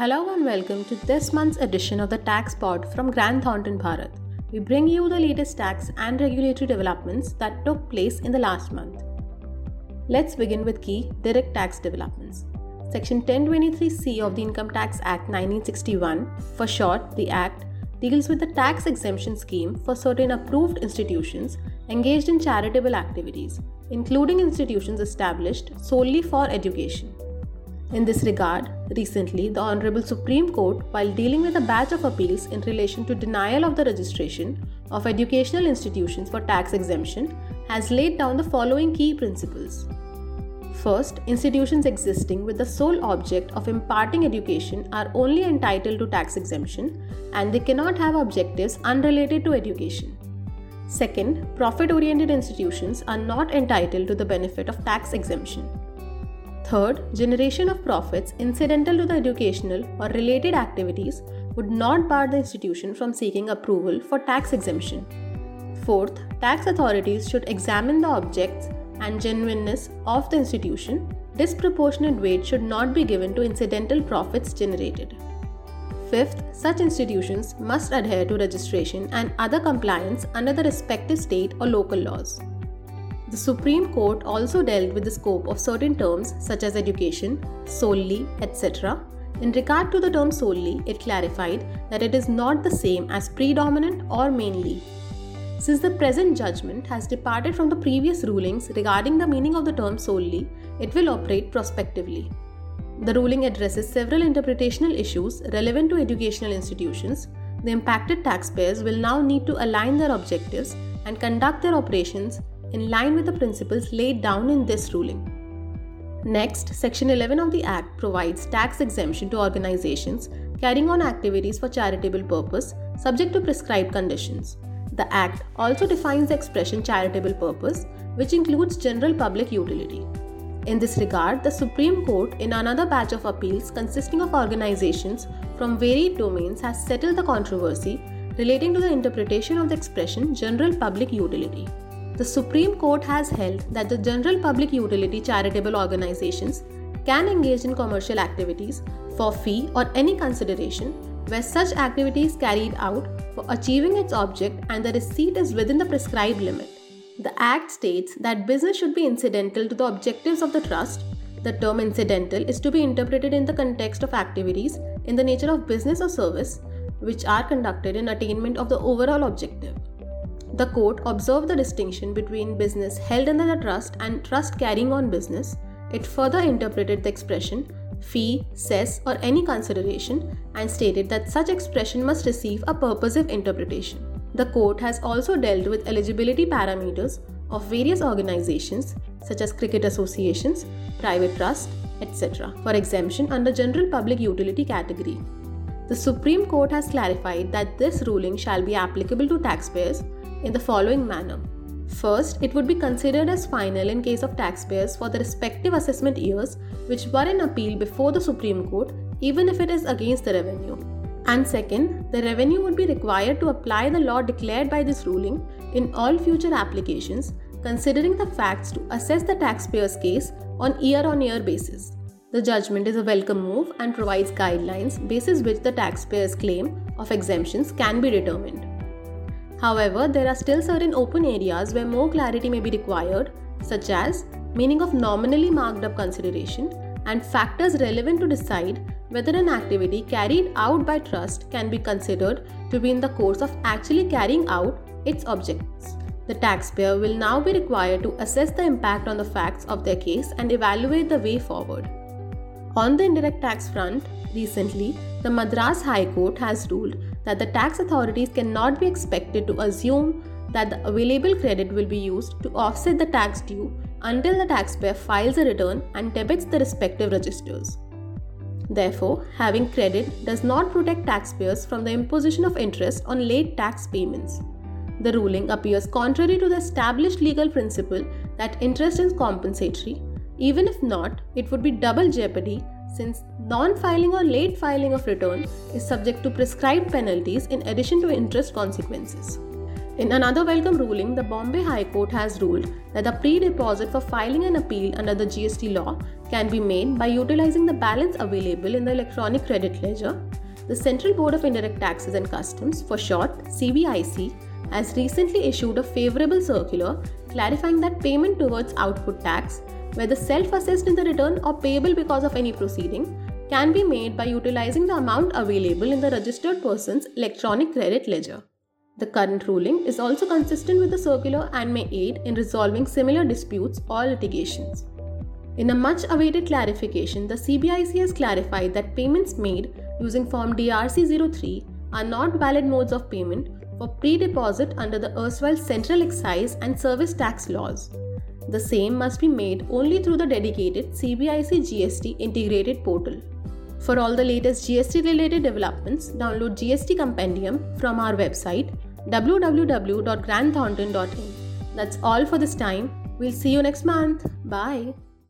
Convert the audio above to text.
Hello and welcome to this month's edition of the Tax Pod from Grant Thornton Bharat. We bring you the latest tax and regulatory developments that took place in the last month. Let's begin with key direct tax developments. Section 1023C of the Income Tax Act 1961, for short, the Act, deals with the tax exemption scheme for certain approved institutions engaged in charitable activities, including institutions established solely for education. In this regard, recently the Honorable Supreme Court, while dealing with a batch of appeals in relation to denial of the registration of educational institutions for tax exemption, has laid down the following key principles. First, institutions existing with the sole object of imparting education are only entitled to tax exemption and they cannot have objectives unrelated to education. Second, profit oriented institutions are not entitled to the benefit of tax exemption. Third, generation of profits incidental to the educational or related activities would not bar the institution from seeking approval for tax exemption. Fourth, tax authorities should examine the objects and genuineness of the institution. Disproportionate weight should not be given to incidental profits generated. Fifth, such institutions must adhere to registration and other compliance under the respective state or local laws. The Supreme Court also dealt with the scope of certain terms such as education, solely, etc. In regard to the term solely, it clarified that it is not the same as predominant or mainly. Since the present judgment has departed from the previous rulings regarding the meaning of the term solely, it will operate prospectively. The ruling addresses several interpretational issues relevant to educational institutions. The impacted taxpayers will now need to align their objectives and conduct their operations in line with the principles laid down in this ruling. Next, Section 11 of the Act provides tax exemption to organizations carrying on activities for charitable purpose subject to prescribed conditions. The Act also defines the expression charitable purpose, which includes general public utility. In this regard, the Supreme Court, in another batch of appeals consisting of organizations from varied domains, has settled the controversy relating to the interpretation of the expression general public utility the Supreme Court has held that the general public utility charitable organizations can engage in commercial activities for fee or any consideration where such activity is carried out for achieving its object and the receipt is within the prescribed limit. The Act states that business should be incidental to the objectives of the trust. The term incidental is to be interpreted in the context of activities in the nature of business or service which are conducted in attainment of the overall objective. The court observed the distinction between business held under the trust and trust carrying on business. It further interpreted the expression fee, cess, or any consideration and stated that such expression must receive a purposive interpretation. The court has also dealt with eligibility parameters of various organizations such as cricket associations, private trust, etc. for exemption under general public utility category. The Supreme Court has clarified that this ruling shall be applicable to taxpayers in the following manner. First, it would be considered as final in case of taxpayers for the respective assessment years which were in appeal before the Supreme Court, even if it is against the revenue. And second, the revenue would be required to apply the law declared by this ruling in all future applications, considering the facts to assess the taxpayer's case on year on year basis. The judgment is a welcome move and provides guidelines basis which the taxpayer's claim of exemptions can be determined. However, there are still certain open areas where more clarity may be required, such as meaning of nominally marked up consideration and factors relevant to decide whether an activity carried out by trust can be considered to be in the course of actually carrying out its objects. The taxpayer will now be required to assess the impact on the facts of their case and evaluate the way forward. On the indirect tax front, recently, the Madras High Court has ruled that the tax authorities cannot be expected to assume that the available credit will be used to offset the tax due until the taxpayer files a return and debits the respective registers. Therefore, having credit does not protect taxpayers from the imposition of interest on late tax payments. The ruling appears contrary to the established legal principle that interest is compensatory. Even if not, it would be double jeopardy since non filing or late filing of return is subject to prescribed penalties in addition to interest consequences. In another welcome ruling, the Bombay High Court has ruled that the pre deposit for filing an appeal under the GST law can be made by utilizing the balance available in the electronic credit ledger. The Central Board of Indirect Taxes and Customs, for short CBIC, has recently issued a favorable circular clarifying that payment towards output tax, whether self assessed in the return or payable because of any proceeding, can be made by utilizing the amount available in the registered person's electronic credit ledger. The current ruling is also consistent with the circular and may aid in resolving similar disputes or litigations. In a much awaited clarification, the CBIC has clarified that payments made using Form DRC 03 are not valid modes of payment for pre deposit under the erstwhile Central Excise and Service Tax laws. The same must be made only through the dedicated CBIC GST integrated portal. For all the latest GST related developments, download GST Compendium from our website www.grantthornton.in. That's all for this time. We'll see you next month. Bye.